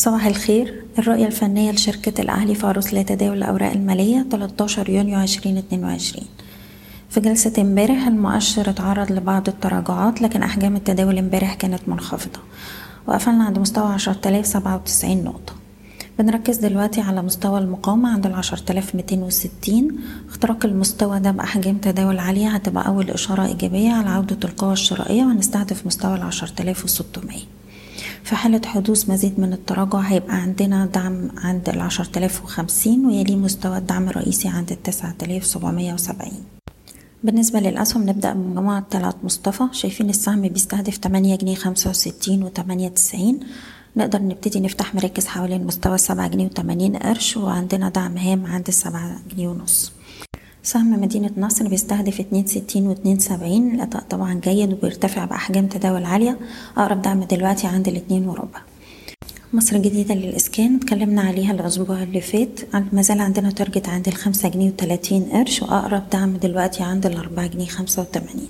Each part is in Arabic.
صباح الخير. الرؤية الفنية لشركة الأهلي في عروض لتداول الأوراق المالية 13 يونيو 2022 في جلسة امبارح المؤشر اتعرض لبعض التراجعات لكن أحجام التداول امبارح كانت منخفضة. وقفلنا عند مستوى 10097 نقطة. بنركز دلوقتي على مستوى المقاومة عند ميتين وستين. اختراق المستوى ده بأحجام تداول عالية هتبقى أول إشارة إيجابية على عودة القوى الشرائية وهنستهدف مستوى آلاف وستمية. في حالة حدوث مزيد من التراجع هيبقى عندنا دعم عند آلاف وخمسين ويليه مستوى الدعم الرئيسي عند سبعمية وسبعين. بالنسبة للأسهم نبدأ بمجموعة طلعت مصطفى. شايفين السهم بيستهدف تمانية جنيه خمسة وستين وتمانية تسعين. نقدر نبتدي نفتح مراكز حوالين مستوى السبعة جنيه وتمانين قرش وعندنا دعم هام عند السبعة جنيه ونص. سهم مدينة نصر بيستهدف اتنين ستين واتنين سبعين. الأداء طبعا جيد وبيرتفع بأحجام تداول عالية. أقرب دعم دلوقتي عند الاتنين وربع. مصر الجديدة للإسكان. اتكلمنا عليها الأسبوع اللي فات. مازال عندنا target عند الخمسة جنيه وتلاتين قرش وأقرب دعم دلوقتي عند الأربعة جنيه خمسة وتمانين.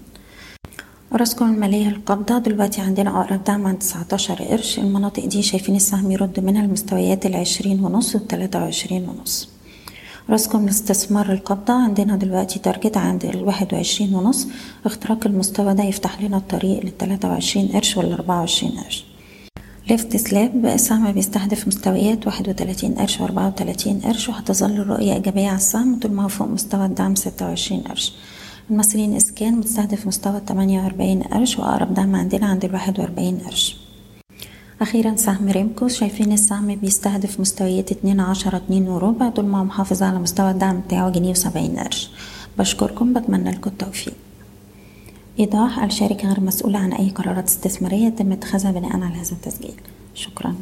أوراسكوم المالية القابضة. دلوقتي عندنا أقرب دعم عند تسعتاشر قرش. المناطق دي شايفين السهم يرد منها المستويات العشرين ونص والتلاتة وعشرين ونص. أوراسكوم الاستثمار القابضة عندنا دلوقتي target عند الواحد وعشرين ونص. اختراق المستوى ده يفتح لنا الطريق للتلاتة وعشرين قرش والأربعة وعشرين قرش. ليفت سلاب السهم بيستهدف مستويات واحد وتلاتين قرش وأربعة وتلاتين قرش وهتظل الرؤية إيجابية على السهم طول ما هو فوق مستوى الدعم ستة وعشرين قرش. المصريين إسكان بتستهدف مستوى تمانية وأربعين قرش وأقرب دعم عندنا عند الواحد وأربعين قرش. أخيرا سهم ريمكو شايفين السهم بيستهدف مستويات اتنين عشرة اتنين وربع. طول ما محافظ على مستوى الدعم بتاعه جنيه وسبعين قرش. بشكركم. بتمنى لكم التوفيق. إيضاح الشركة غير مسؤولة عن أي قرارات استثمارية تم اتخاذها بناء على هذا التسجيل. شكرا.